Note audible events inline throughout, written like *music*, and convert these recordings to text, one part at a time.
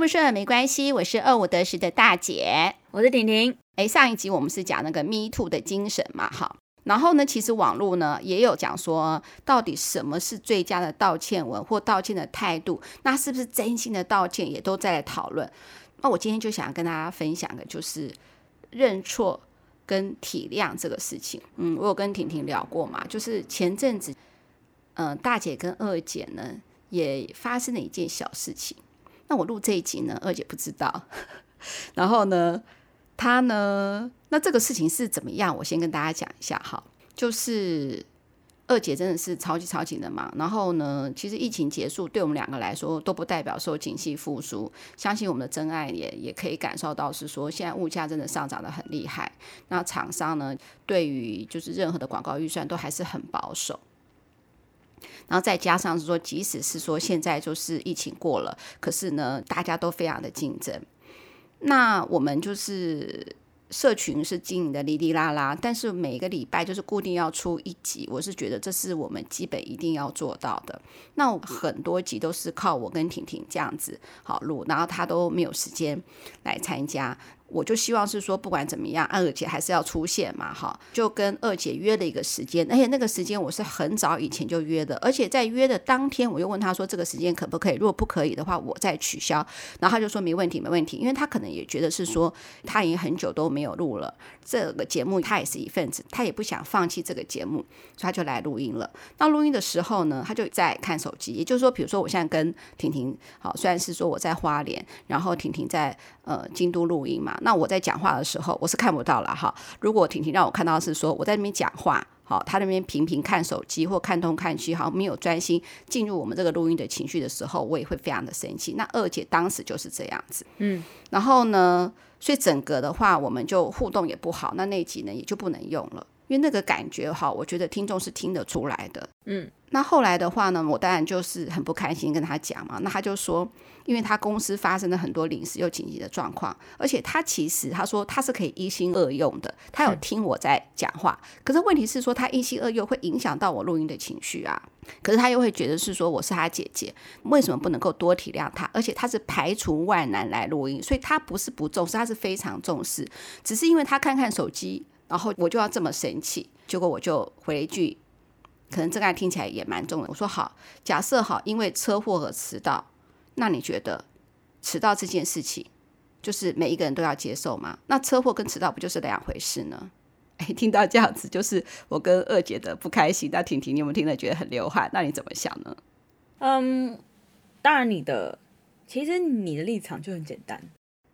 顺不顺没关系，我是二五得十的大姐，我是婷婷。哎，上一集我们是讲那个 Me Too 的精神嘛，哈。然后呢，其实网络呢也有讲说，到底什么是最佳的道歉文或道歉的态度？那是不是真心的道歉，也都在讨论。那我今天就想跟大家分享的，就是认错跟体谅这个事情。嗯，我有跟婷婷聊过嘛，就是前阵子，嗯、呃，大姐跟二姐呢也发生了一件小事情。那我录这一集呢，二姐不知道。*laughs* 然后呢，她呢，那这个事情是怎么样？我先跟大家讲一下哈，就是二姐真的是超级超级的忙。然后呢，其实疫情结束对我们两个来说都不代表说景气复苏。相信我们的真爱也也可以感受到是说，现在物价真的上涨得很厉害。那厂商呢，对于就是任何的广告预算都还是很保守。然后再加上是说，即使是说现在就是疫情过了，可是呢，大家都非常的竞争。那我们就是社群是经营的哩哩啦啦，但是每个礼拜就是固定要出一集，我是觉得这是我们基本一定要做到的。那很多集都是靠我跟婷婷这样子好录，然后她都没有时间来参加。我就希望是说，不管怎么样，二姐还是要出现嘛，哈，就跟二姐约了一个时间，而且那个时间我是很早以前就约的，而且在约的当天，我又问他说这个时间可不可以，如果不可以的话，我再取消。然后他就说没问题，没问题，因为他可能也觉得是说他已经很久都没有录了这个节目，他也是一份子，他也不想放弃这个节目，所以他就来录音了。那录音的时候呢，他就在看手机，也就是说，比如说我现在跟婷婷，好，虽然是说我在花莲，然后婷婷在呃京都录音嘛。那我在讲话的时候，我是看不到了哈。如果婷婷让我看到是说我在那边讲话，好，他那边频频看手机或看东看西，好，没有专心进入我们这个录音的情绪的时候，我也会非常的生气。那二姐当时就是这样子，嗯，然后呢，所以整个的话，我们就互动也不好，那那集呢也就不能用了。因为那个感觉哈，我觉得听众是听得出来的。嗯，那后来的话呢，我当然就是很不开心跟他讲嘛。那他就说，因为他公司发生了很多临时又紧急的状况，而且他其实他说他是可以一心二用的，他有听我在讲话。可是问题是说，他一心二用会影响到我录音的情绪啊。可是他又会觉得是说我是他姐姐，为什么不能够多体谅他？而且他是排除万难来录音，所以他不是不重视，他是非常重视，只是因为他看看手机。然后我就要这么生气，结果我就回了一句，可能这个听起来也蛮重的。我说好，假设好，因为车祸而迟到，那你觉得迟到这件事情，就是每一个人都要接受吗？那车祸跟迟到不就是两回事呢？*laughs* 哎，听到这样子，就是我跟二姐的不开心。那婷婷，你有没有听了觉得很流汗？那你怎么想呢？嗯，当然你的，其实你的立场就很简单，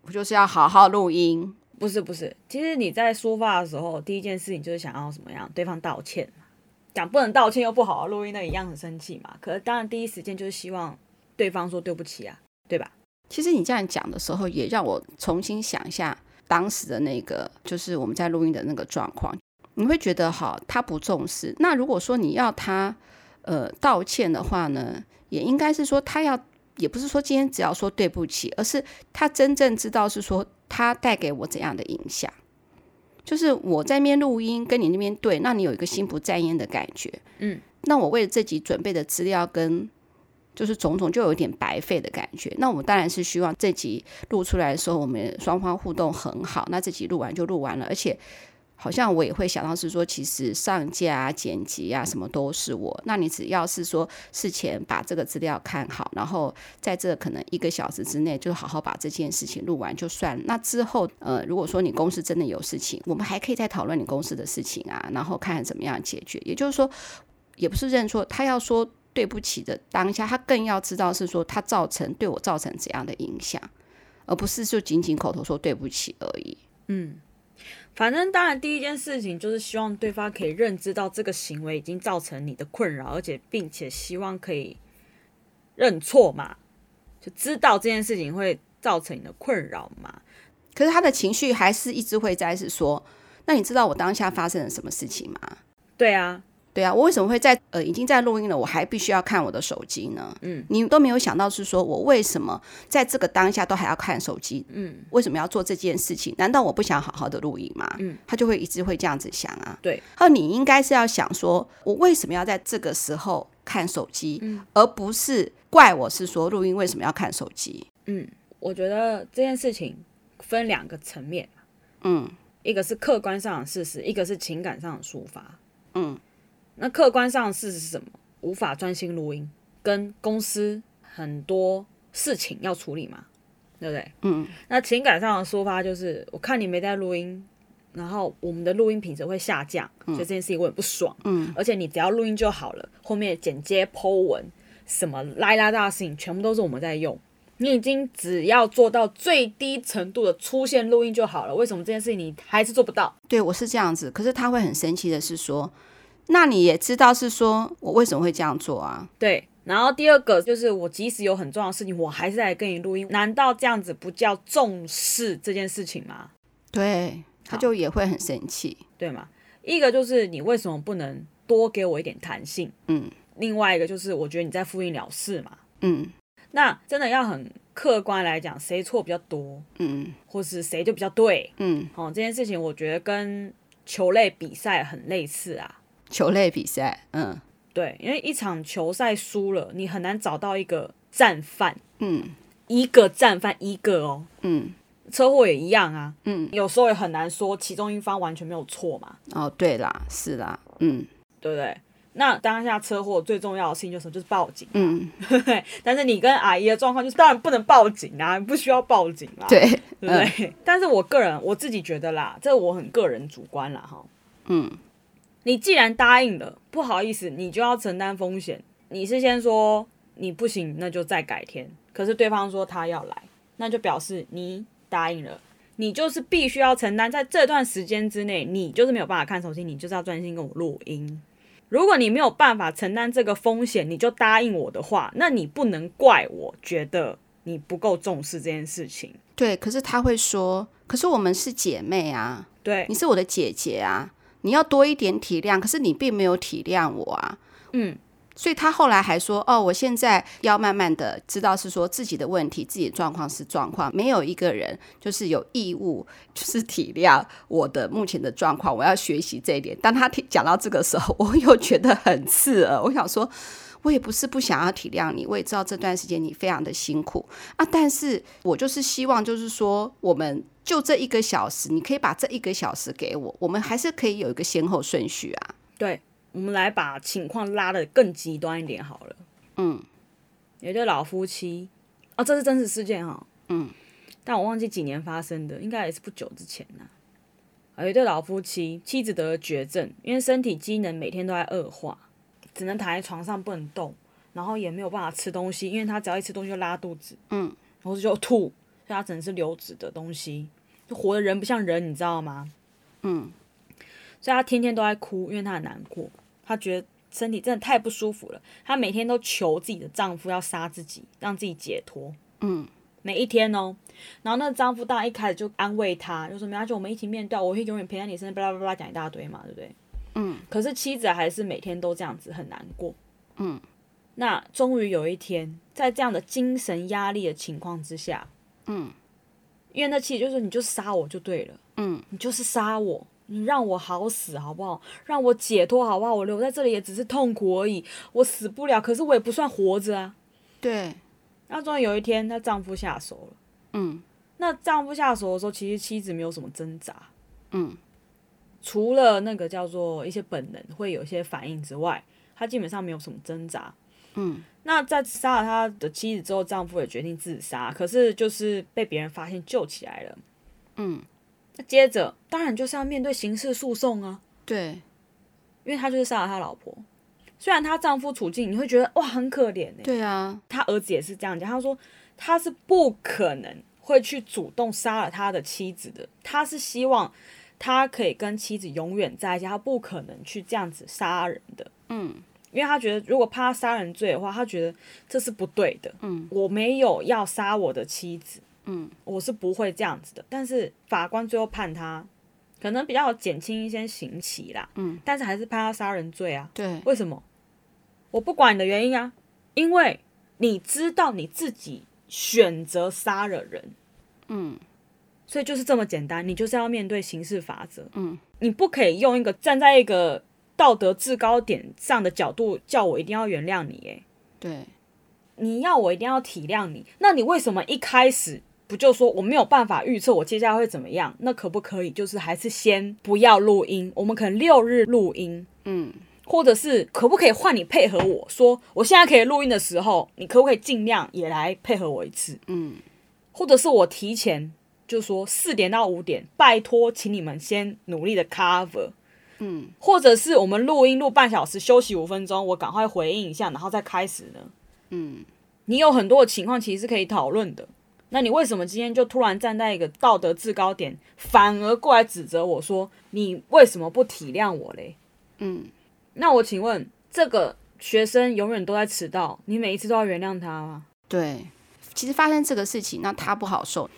我就是要好好录音。不是不是，其实你在说话的时候，第一件事情就是想要什么样？对方道歉，讲不能道歉又不好好录音，那一样很生气嘛。可是当然第一时间就是希望对方说对不起啊，对吧？其实你这样讲的时候，也让我重新想一下当时的那个，就是我们在录音的那个状况。你会觉得哈，他不重视。那如果说你要他呃道歉的话呢，也应该是说他要。也不是说今天只要说对不起，而是他真正知道是说他带给我怎样的影响。就是我在那边录音，跟你那边对，那你有一个心不在焉的感觉，嗯，那我为了这集准备的资料跟就是种种，就有点白费的感觉。那我们当然是希望这集录出来的时候，我们双方互动很好。那这集录完就录完了，而且。好像我也会想到是说，其实上架啊、剪辑啊，什么都是我。那你只要是说事前把这个资料看好，然后在这可能一个小时之内，就好好把这件事情录完就算了。那之后，呃，如果说你公司真的有事情，我们还可以再讨论你公司的事情啊，然后看怎么样解决。也就是说，也不是认错，他要说对不起的当下，他更要知道是说他造成对我造成怎样的影响，而不是就仅仅口头说对不起而已。嗯。反正当然，第一件事情就是希望对方可以认知到这个行为已经造成你的困扰，而且并且希望可以认错嘛，就知道这件事情会造成你的困扰嘛。可是他的情绪还是一直会在，是说，那你知道我当下发生了什么事情吗？对啊。对啊，我为什么会在呃已经在录音了，我还必须要看我的手机呢？嗯，你都没有想到是说我为什么在这个当下都还要看手机？嗯，为什么要做这件事情？难道我不想好好的录音吗？嗯，他就会一直会这样子想啊。对，那你应该是要想说，我为什么要在这个时候看手机？嗯，而不是怪我是说录音为什么要看手机？嗯，我觉得这件事情分两个层面，嗯，一个是客观上的事实，一个是情感上的抒发，嗯，那客观上的事实是什么？无法专心录音，跟公司很多事情要处理嘛，对不对？嗯，那情感上的抒发就是，我看你没在录音，然后我们的录音品质会下降，所以这件事情我很不爽，嗯，而且你只要录音就好了，后面剪接、Po 文什么拉拉大的事情，全部都是我们在用。你已经只要做到最低程度的出现录音就好了，为什么这件事情你还是做不到？对，我是这样子，可是他会很生气的是说，那你也知道是说我为什么会这样做啊？对，然后第二个就是我即使有很重要的事情，我还是来跟你录音，难道这样子不叫重视这件事情吗？对，他就也会很生气，对吗？一个就是你为什么不能多给我一点弹性？嗯，另外一个就是我觉得你在敷衍了事嘛，嗯。那真的要很客观来讲，谁错比较多，嗯，或是谁就比较对，嗯，哦，这件事情我觉得跟球类比赛很类似啊。球类比赛，嗯，对，因为一场球赛输了，你很难找到一个战犯，嗯，一个战犯一个哦，嗯，车祸也一样啊，嗯，有时候也很难说其中一方完全没有错嘛。哦，对啦，是啦，嗯，对不对？那当下车祸最重要的事情就是什么？就是报警。嗯，*laughs* 对。但是你跟阿姨的状况就是，当然不能报警啊，*laughs* 不需要报警啦。对，对不对？嗯、但是我个人我自己觉得啦，这我很个人主观啦哈。嗯，你既然答应了，不好意思，你就要承担风险。你是先说你不行，那就再改天。可是对方说他要来，那就表示你答应了，你就是必须要承担，在这段时间之内，你就是没有办法看手机，你就是要专心跟我录音。如果你没有办法承担这个风险，你就答应我的话，那你不能怪我觉得你不够重视这件事情。对，可是他会说，可是我们是姐妹啊，对，你是我的姐姐啊，你要多一点体谅。可是你并没有体谅我啊，嗯。所以他后来还说：“哦，我现在要慢慢的知道是说自己的问题，自己的状况是状况，没有一个人就是有义务就是体谅我的目前的状况。我要学习这一点。当他讲到这个时候，我又觉得很刺耳。我想说，我也不是不想要体谅你，我也知道这段时间你非常的辛苦啊。但是我就是希望，就是说，我们就这一个小时，你可以把这一个小时给我，我们还是可以有一个先后顺序啊。对。”我们来把情况拉的更极端一点好了。嗯，有一对老夫妻，哦，这是真实事件哈、哦。嗯，但我忘记几年发生的，应该也是不久之前呐、啊。有一对老夫妻，妻子得了绝症，因为身体机能每天都在恶化，只能躺在床上不能动，然后也没有办法吃东西，因为他只要一吃东西就拉肚子，嗯，然后就吐，所以他只能吃流质的东西，就活的人不像人，你知道吗？嗯，所以他天天都在哭，因为他很难过。她觉得身体真的太不舒服了，她每天都求自己的丈夫要杀自己，让自己解脱。嗯，每一天哦，然后那个丈夫当然一开始就安慰她，就说没关系，我们一起面对，我会永远陪在你身边，巴拉巴拉讲一大堆嘛，对不对？嗯。可是妻子还是每天都这样子很难过。嗯。那终于有一天，在这样的精神压力的情况之下，嗯，因为那妻子就说：“你就杀我就对了，嗯，你就是杀我。”你让我好死好不好？让我解脱好不好？我留在这里也只是痛苦而已，我死不了，可是我也不算活着啊。对。那终于有一天，她丈夫下手了。嗯。那丈夫下手的时候，其实妻子没有什么挣扎。嗯。除了那个叫做一些本能会有一些反应之外，他基本上没有什么挣扎。嗯。那在杀了他的妻子之后，丈夫也决定自杀，可是就是被别人发现救起来了。嗯。那接着，当然就是要面对刑事诉讼啊。对，因为他就是杀了他老婆。虽然她丈夫处境你会觉得哇很可怜呢。对啊，他儿子也是这样讲，他说他是不可能会去主动杀了他的妻子的。他是希望他可以跟妻子永远在一起，他不可能去这样子杀人的。嗯，因为他觉得如果判他杀人罪的话，他觉得这是不对的。嗯，我没有要杀我的妻子。嗯，我是不会这样子的，但是法官最后判他，可能比较减轻一些刑期啦。嗯，但是还是判他杀人罪啊。对，为什么？我不管你的原因啊，因为你知道你自己选择杀了人。嗯，所以就是这么简单，你就是要面对刑事法则。嗯，你不可以用一个站在一个道德制高点上的角度叫我一定要原谅你。诶，对。你要我一定要体谅你，那你为什么一开始不就说我没有办法预测我接下来会怎么样？那可不可以就是还是先不要录音？我们可能六日录音，嗯，或者是可不可以换你配合我说，我现在可以录音的时候，你可不可以尽量也来配合我一次？嗯，或者是我提前就说四点到五点，拜托，请你们先努力的 cover。嗯，或者是我们录音录半小时，休息五分钟，我赶快回应一下，然后再开始呢？嗯，你有很多的情况其实是可以讨论的。那你为什么今天就突然站在一个道德制高点，反而过来指责我说你为什么不体谅我嘞？嗯，那我请问，这个学生永远都在迟到，你每一次都要原谅他吗？对，其实发生这个事情，那他不好受。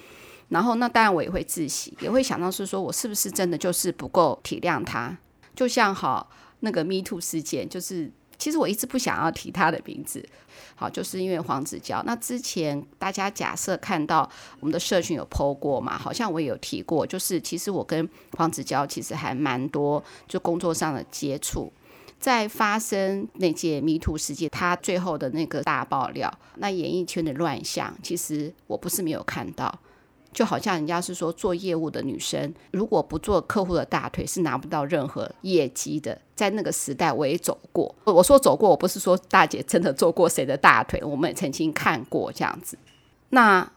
然后那当然我也会自省，也会想到是说我是不是真的就是不够体谅他。就像好那个 Me Too 事件，就是其实我一直不想要提他的名字，好，就是因为黄子佼。那之前大家假设看到我们的社群有 PO 过嘛，好像我也有提过，就是其实我跟黄子佼其实还蛮多就工作上的接触，在发生那届 Me Too 事件，他最后的那个大爆料，那演艺圈的乱象，其实我不是没有看到。就好像人家是说，做业务的女生，如果不做客户的大腿，是拿不到任何业绩的。在那个时代，我也走过。我说走过，我不是说大姐真的做过谁的大腿，我们也曾经看过这样子。那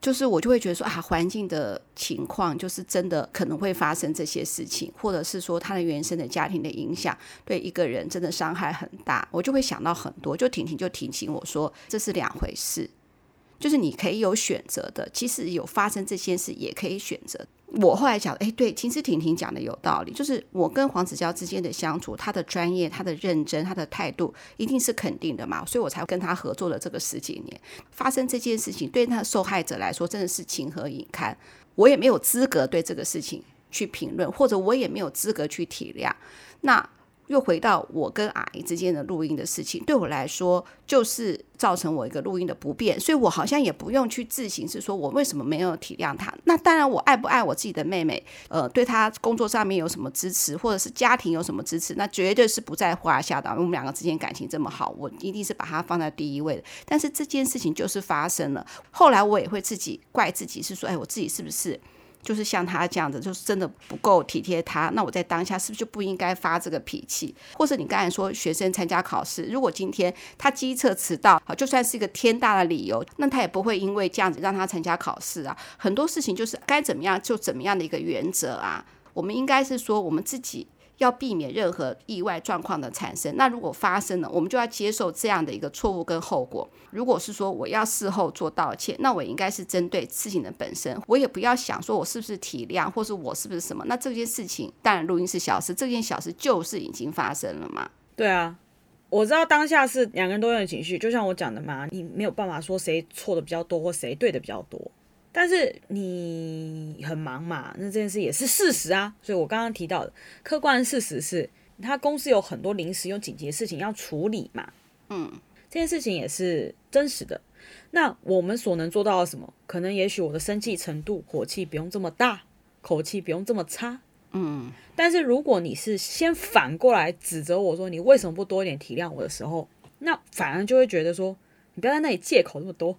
就是我就会觉得说啊，环境的情况就是真的可能会发生这些事情，或者是说他的原生的家庭的影响对一个人真的伤害很大，我就会想到很多。就婷婷就提醒我说，这是两回事。就是你可以有选择的，其实有发生这些事也可以选择。我后来讲，哎，对，其实婷婷讲的有道理。就是我跟黄子佼之间的相处，他的专业、他的认真、他的态度，一定是肯定的嘛，所以我才跟他合作了这个十几年。发生这件事情，对那受害者来说，真的是情何以堪。我也没有资格对这个事情去评论，或者我也没有资格去体谅。那。又回到我跟阿姨之间的录音的事情，对我来说就是造成我一个录音的不便，所以我好像也不用去自省，是说我为什么没有体谅她。那当然，我爱不爱我自己的妹妹，呃，对她工作上面有什么支持，或者是家庭有什么支持，那绝对是不在话下的。我们两个之间感情这么好，我一定是把她放在第一位的。但是这件事情就是发生了，后来我也会自己怪自己，是说，哎，我自己是不是？就是像他这样子，就是真的不够体贴他。那我在当下是不是就不应该发这个脾气？或者你刚才说学生参加考试，如果今天他机测迟到，好，就算是一个天大的理由，那他也不会因为这样子让他参加考试啊。很多事情就是该怎么样就怎么样的一个原则啊。我们应该是说我们自己。要避免任何意外状况的产生。那如果发生了，我们就要接受这样的一个错误跟后果。如果是说我要事后做道歉，那我应该是针对事情的本身，我也不要想说我是不是体谅，或是我是不是什么。那这件事情当然录音是小事，这件小事就是已经发生了嘛。对啊，我知道当下是两个人都有情绪，就像我讲的嘛，你没有办法说谁错的比较多或谁对的比较多。但是你很忙嘛，那这件事也是事实啊。所以我刚刚提到的客观事实是，他公司有很多临时有紧急的事情要处理嘛。嗯，这件事情也是真实的。那我们所能做到的什么？可能也许我的生气程度、火气不用这么大，口气不用这么差。嗯，但是如果你是先反过来指责我说，你为什么不多一点体谅我的时候，那反而就会觉得说，你不要在那里借口那么多。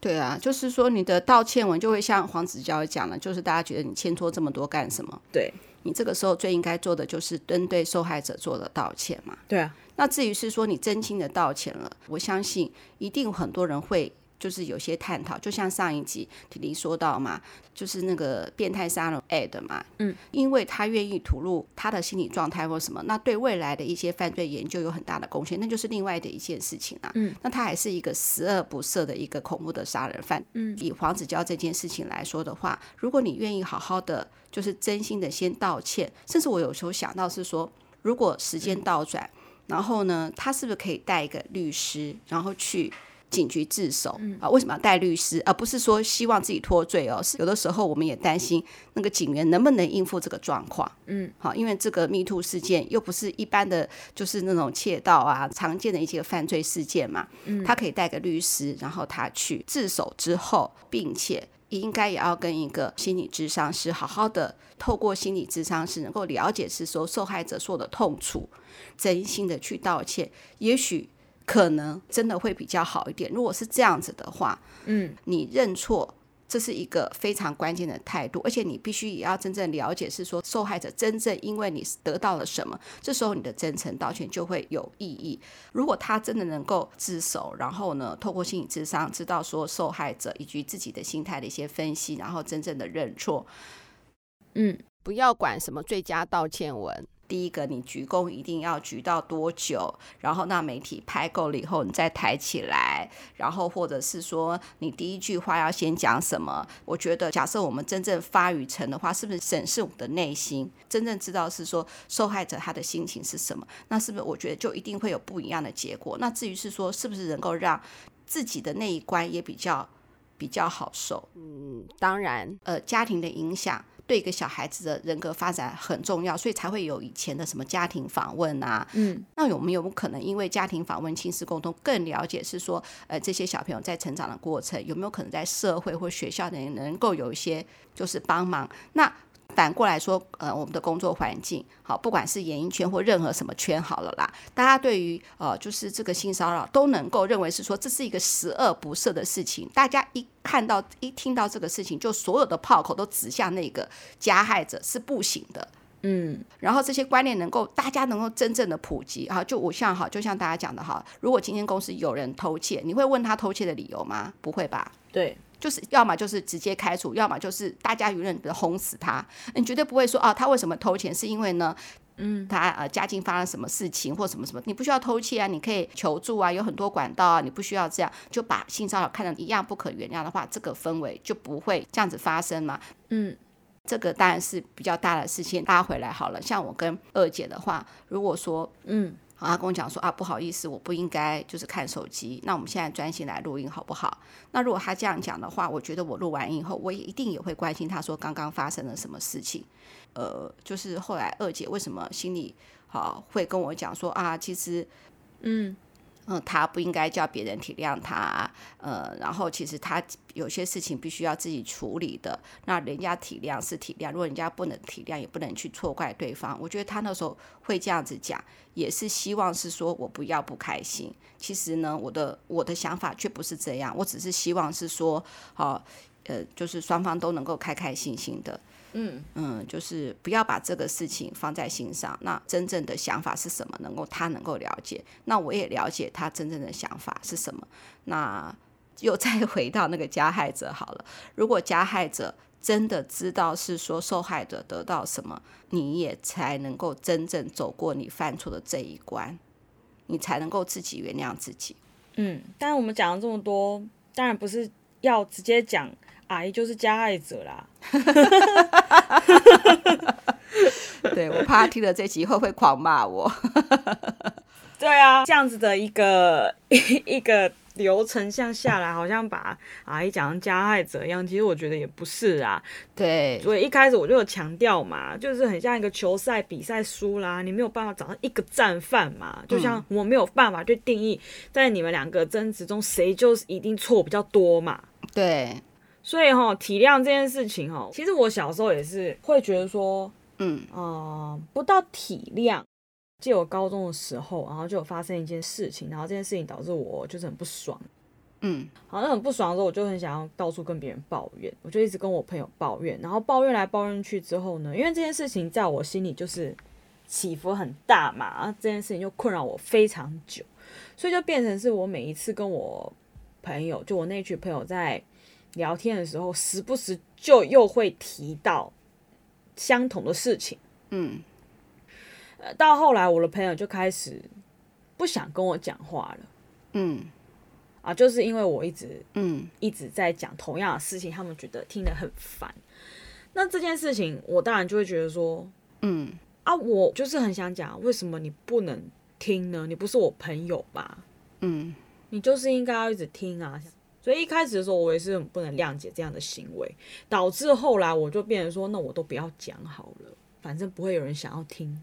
对啊，就是说你的道歉文就会像黄子佼讲的，就是大家觉得你欠拖这么多干什么？对，你这个时候最应该做的就是针对受害者做的道歉嘛。对啊，那至于是说你真心的道歉了，我相信一定很多人会。就是有些探讨，就像上一集婷婷说到嘛，就是那个变态杀人 Ed 嘛，嗯，因为他愿意吐露他的心理状态或什么，那对未来的一些犯罪研究有很大的贡献，那就是另外的一件事情啊。嗯，那他还是一个十恶不赦的一个恐怖的杀人犯。嗯，以黄子佼这件事情来说的话，如果你愿意好好的，就是真心的先道歉，甚至我有时候想到是说，如果时间倒转，嗯，然后呢，他是不是可以带一个律师，然后去。警局自首、嗯、啊？为什么要带律师？而不是说希望自己脱罪哦？是有的时候我们也担心那个警员能不能应付这个状况。嗯，好，因为这个 Me Too 事件又不是一般的，就是那种窃盗啊，常见的一些犯罪事件嘛。嗯，他可以带个律师，然后他去自首之后，并且应该也要跟一个心理咨商师好好的透过心理咨商师能够了解是说受害者受的痛楚，真心的去道歉，也许。可能真的会比较好一点。如果是这样子的话，嗯，你认错这是一个非常关键的态度，而且你必须也要真正了解，是说受害者真正因为你得到了什么，这时候你的真诚道歉就会有意义。如果他真的能够自首，然后呢，透过心理智商知道说受害者以及自己的心态的一些分析，然后真正的认错，嗯，不要管什么最佳道歉文。第一个，你鞠躬一定要鞠到多久？然后那媒体拍够了以后，你再抬起来。然后或者是说，你第一句话要先讲什么？我觉得，假设我们真正发于诚的话，是不是审视我们的内心，真正知道是说受害者他的心情是什么？那是不是我觉得就一定会有不一样的结果？那至于是说，是不是能够让自己的那一关也比较比较好受？嗯，当然，呃，家庭的影响。对一个小孩子的人格发展很重要，所以才会有以前的什么家庭访问啊。嗯，那有没有可能因为家庭访问、亲子沟通更了解？是说，呃，这些小朋友在成长的过程有没有可能在社会或学校能能够有一些就是帮忙？那。反过来说，呃，我们的工作环境好，不管是演艺圈或任何什么圈好了啦，大家对于呃，就是这个性骚扰都能够认为是说这是一个十恶不赦的事情。大家一看到一听到这个事情，就所有的炮口都指向那个加害者是不行的。嗯，然后这些观念能够大家能够真正的普及哈，就我像哈，就像大家讲的哈，如果今天公司有人偷窃，你会问他偷窃的理由吗？不会吧？对。就是要么就是直接开除，要么就是大家舆论的轰死他。你绝对不会说啊，他为什么偷钱？是因为呢，嗯，他呃家境发生什么事情或什么什么？你不需要偷窃啊，你可以求助啊，有很多管道啊，你不需要这样就把性骚扰看成一样不可原谅的话，这个氛围就不会这样子发生嘛。嗯，这个当然是比较大的事情。拉回来好了，像我跟二姐的话，如果说嗯。好，他跟我讲说啊，不好意思，我不应该就是看手机。那我们现在专心来录音好不好？那如果他这样讲的话，我觉得我录完音以后，我也一定也会关心他说刚刚发生了什么事情。呃，就是后来二姐为什么心里好会跟我讲说啊，其实嗯。嗯，他不应该叫别人体谅他，呃，然后其实他有些事情必须要自己处理的。那人家体谅是体谅，如果人家不能体谅，也不能去错怪对方。我觉得他那时候会这样子讲，也是希望是说我不要不开心。其实呢，我的我的想法却不是这样，我只是希望是说，好，呃，就是双方都能够开开心心的。嗯嗯，就是不要把这个事情放在心上。那真正的想法是什么？能够他能够了解，那我也了解他真正的想法是什么。那又再回到那个加害者好了。如果加害者真的知道是说受害者得到什么，你也才能够真正走过你犯错的这一关，你才能够自己原谅自己。嗯，但是我们讲了这么多，当然不是要直接讲。阿姨就是加害者啦，*laughs* 对，我怕他听了这集会不会狂骂我。*laughs* 对啊，这样子的一个一 *laughs* 一个流程向下来，好像把阿姨讲成加害者一样。其实我觉得也不是啊。对，所以一开始我就有强调嘛，就是很像一个球赛比赛输啦，你没有办法找到一个战犯嘛。就像我没有办法去定义在你们两个争执中谁就是一定错比较多嘛。对。所以哈，体谅这件事情哈，其实我小时候也是会觉得说，嗯呃，不到体谅。记得我高中的时候，然后就有发生一件事情，然后这件事情导致我就是很不爽，嗯，好，那很不爽的时候，我就很想要到处跟别人抱怨，我就一直跟我朋友抱怨，然后抱怨来抱怨去之后呢，因为这件事情在我心里就是起伏很大嘛，然后这件事情就困扰我非常久，所以就变成是我每一次跟我朋友，就我那群朋友在。聊天的时候，时不时就又会提到相同的事情。嗯，呃，到后来我的朋友就开始不想跟我讲话了。嗯，啊，就是因为我一直嗯一直在讲同样的事情，他们觉得听得很烦。那这件事情，我当然就会觉得说，嗯啊，我就是很想讲，为什么你不能听呢？你不是我朋友吧？嗯，你就是应该要一直听啊。所以一开始的时候，我也是不能谅解这样的行为，导致后来我就变成说，那我都不要讲好了，反正不会有人想要听。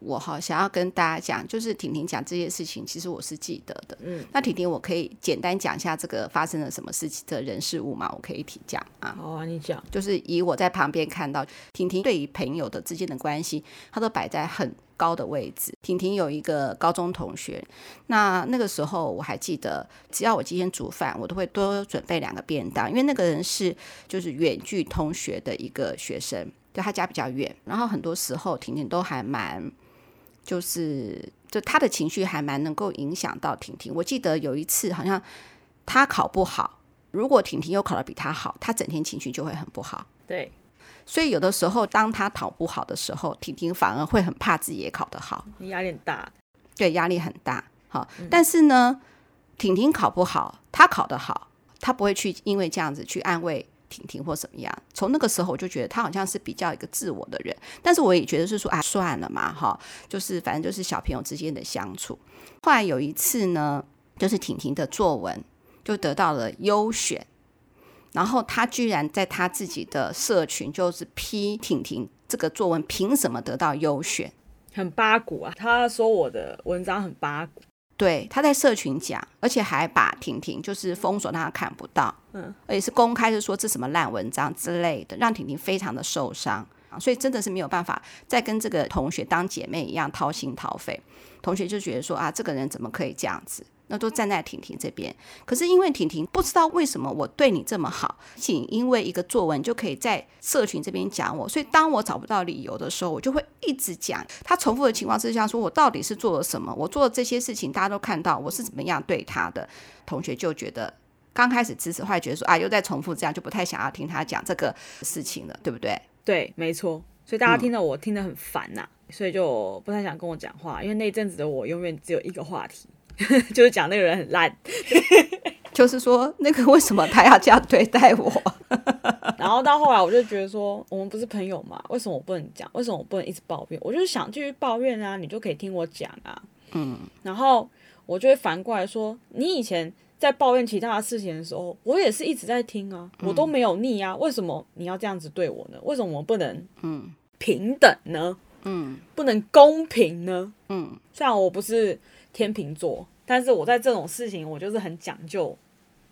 我哈想要跟大家讲，就是婷婷讲这些事情，其实我是记得的。嗯，那婷婷，我可以简单讲一下这个发生了什么事情的人事物吗？我可以提讲啊。好啊，你讲。就是以我在旁边看到婷婷对于朋友的之间的关系，她都摆在很高的位置。婷婷有一个高中同学，那那个时候我还记得，只要我今天煮饭，我都会多准备两个便当，因为那个人是就是远距同学的一个学生，就他家比较远，然后很多时候婷婷都还蛮。就是，就他的情绪还蛮能够影响到婷婷。我记得有一次，好像他考不好，如果婷婷又考得比他好，他整天情绪就会很不好。对，所以有的时候，当他考不好的时候，婷婷反而会很怕自己也考得好，压力很大。对，压力很大。好，嗯、但是呢，婷婷考不好，他考得好，他不会去因为这样子去安慰。婷婷或怎么样？从那个时候我就觉得他好像是比较一个自我的人，但是我也觉得是说啊，算了嘛，哈，就是反正就是小朋友之间的相处。后来有一次呢，就是婷婷的作文就得到了优选，然后他居然在他自己的社群就是批婷婷这个作文凭什么得到优选？很八股啊！他说我的文章很八股。对，他在社群讲，而且还把婷婷就是封锁，让他看不到，嗯，而且是公开是说这什么烂文章之类的，让婷婷非常的受伤，所以真的是没有办法再跟这个同学当姐妹一样掏心掏肺，同学就觉得说啊，这个人怎么可以这样子？那都站在婷婷这边，可是因为婷婷不知道为什么我对你这么好，仅因为一个作文就可以在社群这边讲我，所以当我找不到理由的时候，我就会一直讲。他重复的情况之下，说我到底是做了什么？我做的这些事情，大家都看到我是怎么样对他的。同学就觉得刚开始支持，后来觉得说啊，又在重复这样，就不太想要听他讲这个事情了，对不对？对，没错。所以大家听得我听得很烦呐、所以就不太想跟我讲话，因为那阵子的我永远只有一个话题。*laughs* 就是讲那个人很烂，*laughs* 就是说那个为什么他要这样对待我？*laughs* 然后到后来我就觉得说，我们不是朋友嘛？为什么我不能讲？为什么我不能一直抱怨？我就是想继续抱怨啊，你就可以听我讲啊。嗯，然后我就会反过来说，你以前在抱怨其他的事情的时候，我也是一直在听啊，我都没有腻啊。为什么你要这样子对我呢？为什么我不能嗯平等呢？嗯，不能公平呢？嗯，虽然我不是。天秤座，但是我在这种事情，我就是很讲究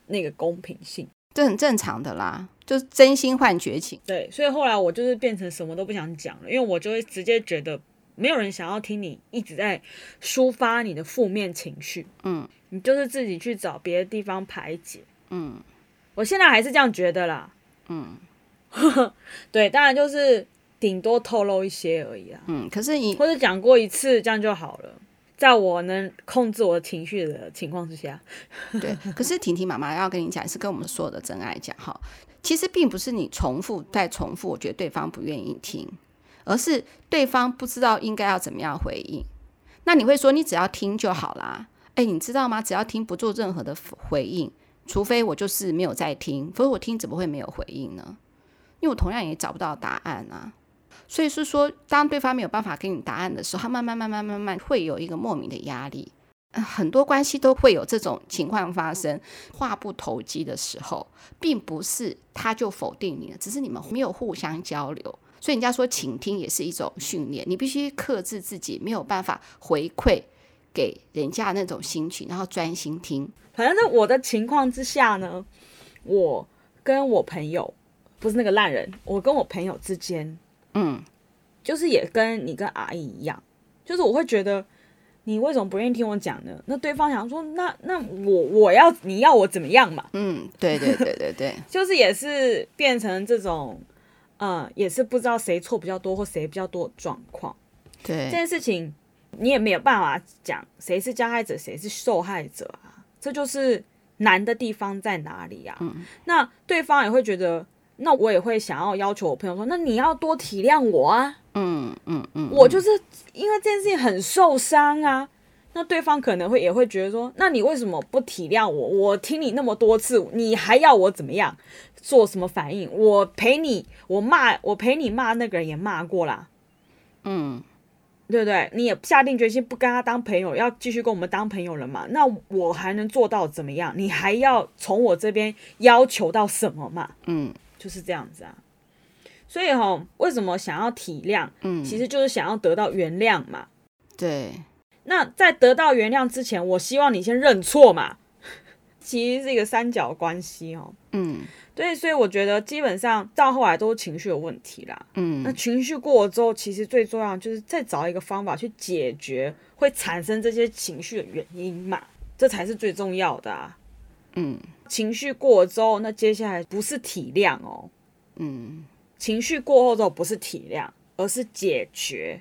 那个公平性，这很正常的啦，就是真心换绝情。对，所以后来我就是变成什么都不想讲了，因为我就会直接觉得没有人想要听你一直在抒发你的负面情绪，嗯，你就是自己去找别的地方排解，嗯，我现在还是这样觉得啦，嗯，*laughs* 对，当然就是顶多透露一些而已啦，嗯，可是你或者讲过一次这样就好了。在我能控制我的情绪的情况之下，对。*laughs* 可是婷婷妈妈要跟你讲，是跟我们所有的真爱讲哈。其实并不是你重复再重复，我觉得对方不愿意听，而是对方不知道应该要怎么样回应。那你会说，你只要听就好啦。哎，你知道吗？只要听，不做任何的回应，除非我就是没有在听，否则我听怎么会没有回应呢？因为我同样也找不到答案啊。所以是说，当对方没有办法给你答案的时候，他慢慢、慢慢、慢慢会有一个莫名的压力。很多关系都会有这种情况发生，话不投机的时候，并不是他就否定你了，只是你们没有互相交流。所以人家说，倾听也是一种训练，你必须克制自己，没有办法回馈给人家那种心情，然后专心听。反正在我的情况之下呢，我跟我朋友不是那个烂人，我跟我朋友之间。嗯，就是也跟你跟阿姨一样，就是我会觉得你为什么不愿意听我讲呢？那对方想说，那那我我要你要我怎么样嘛？嗯，对对对对对，*laughs* 就是也是变成这种，嗯，也是不知道谁错比较多或谁比较多的状况。对这件事情，你也没有办法讲谁是加害者，谁是受害者啊？这就是难的地方在哪里啊？嗯，那对方也会觉得。那我也会想要要求我朋友说，那你要多体谅我啊，嗯嗯嗯，嗯嗯，我就是因为这件事情很受伤啊。那对方可能会也会觉得说，那你为什么不体谅我？我听你那么多次，你还要我怎么样？做什么反应？我陪你，我骂我陪你骂那个人也骂过啦，嗯，对不对？你也下定决心不跟他当朋友，要继续跟我们当朋友了嘛？那我还能做到怎么样？你还要从我这边要求到什么嘛？嗯。就是这样子啊，所以哈，为什么想要体谅？嗯，其实就是想要得到原谅嘛。对。那在得到原谅之前，我希望你先认错嘛。*laughs* 其实是一个三角关系哦。嗯，对，所以我觉得基本上到后来都是情绪有问题啦。嗯，那情绪过了之后，其实最重要就是再找一个方法去解决会产生这些情绪的原因嘛，这才是最重要的啊。嗯，情绪过了之后，那接下来不是体谅哦。嗯，情绪过后之后不是体谅，而是解决。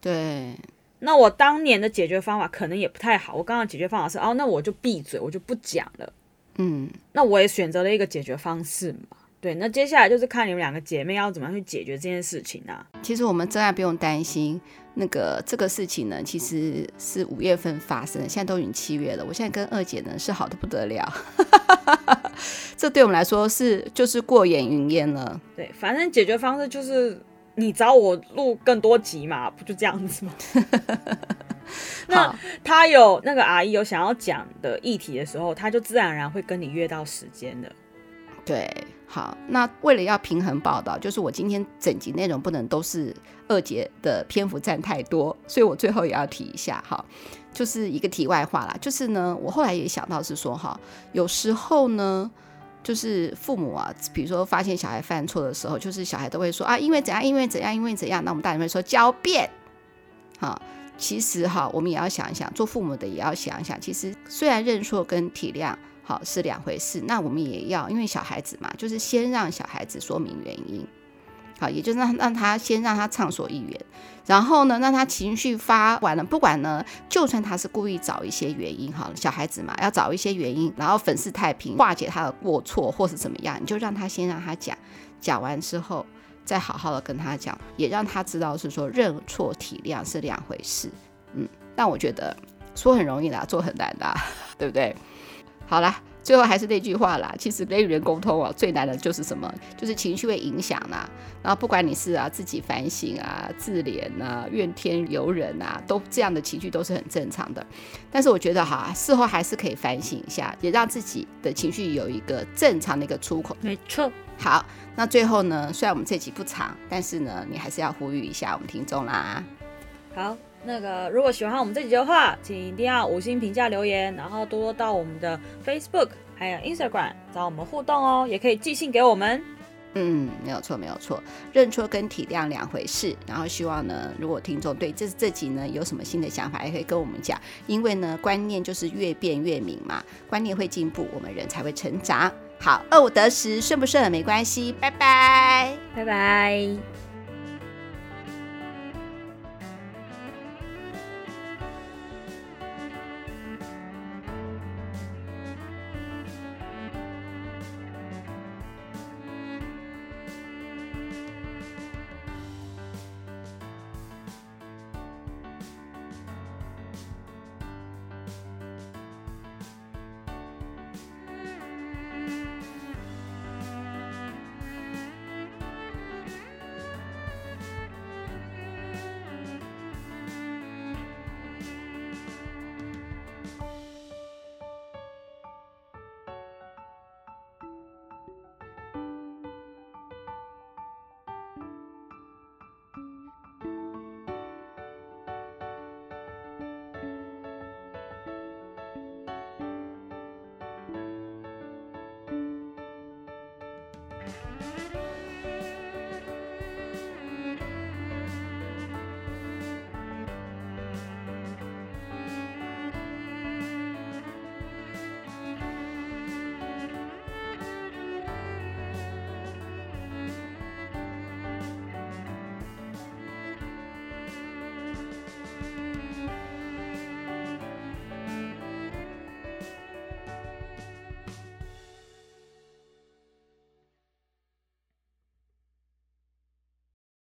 对。那我当年的解决方法可能也不太好。我刚刚解决方法是哦，那我就闭嘴，我就不讲了。嗯，那我也选择了一个解决方式嘛。对，那接下来就是看你们两个姐妹要怎么样去解决这件事情啊。其实我们真的不用担心那个这个事情呢，其实是五月份发生的，现在都已经七月了。我现在跟二姐呢是好的不得了，*laughs* 这对我们来说是就是过眼云烟了。对，反正解决方式就是。你找我录更多集嘛，不就这样子吗？*laughs* 那他有那个阿姨有想要讲的议题的时候，他就自然而然会跟你约到时间的。对，好，那为了要平衡报道，就是我今天整集内容不能都是二姐的篇幅占太多，所以我最后也要提一下哈，就是一个题外话啦，就是呢，我后来也想到是说哈，有时候呢。就是父母啊，比如说发现小孩犯错的时候，就是小孩都会说啊，因为怎样，因为怎样，因为怎样。那我们大人会说狡辩。好，其实哈，我们也要想一想，做父母的也要想一想。其实虽然认错跟体谅好是两回事，那我们也要，因为小孩子嘛，就是先让小孩子说明原因。好，也就让让他先让他畅所欲言，然后呢，让他情绪发完了，不管呢，就算他是故意找一些原因，哈，小孩子嘛，要找一些原因，然后粉饰太平，化解他的过错或是怎么样，你就让他先让他讲，讲完之后再好好的跟他讲，也让他知道是说认错体谅是两回事，嗯，但我觉得说很容易啦，做很难的，*laughs* 对不对？好啦。最后还是那句话啦，其实人与人沟通啊，最难的就是什么？就是情绪会影响啦。然后不管你是啊自己反省啊、自怜啊、怨天尤人啊，都这样的情绪都是很正常的。但是我觉得哈，事后还是可以反省一下，也让自己的情绪有一个正常的一个出口。没错。好，那最后呢，虽然我们这集不长，但是呢，你还是要呼吁一下我们听众啦。好。那个，如果喜欢我们这集的话，请一定要五星评价留言，然后多多到我们的 Facebook 还有 Instagram 找我们互动哦，也可以寄信给我们。嗯，没有错，没有错，认错跟体谅两回事。然后希望呢，如果听众对这这集呢有什么新的想法，也可以跟我们讲，因为呢，观念就是越变越明嘛，观念会进步，我们人才会成长。好，二五得十，顺不顺没关系，拜拜，拜拜。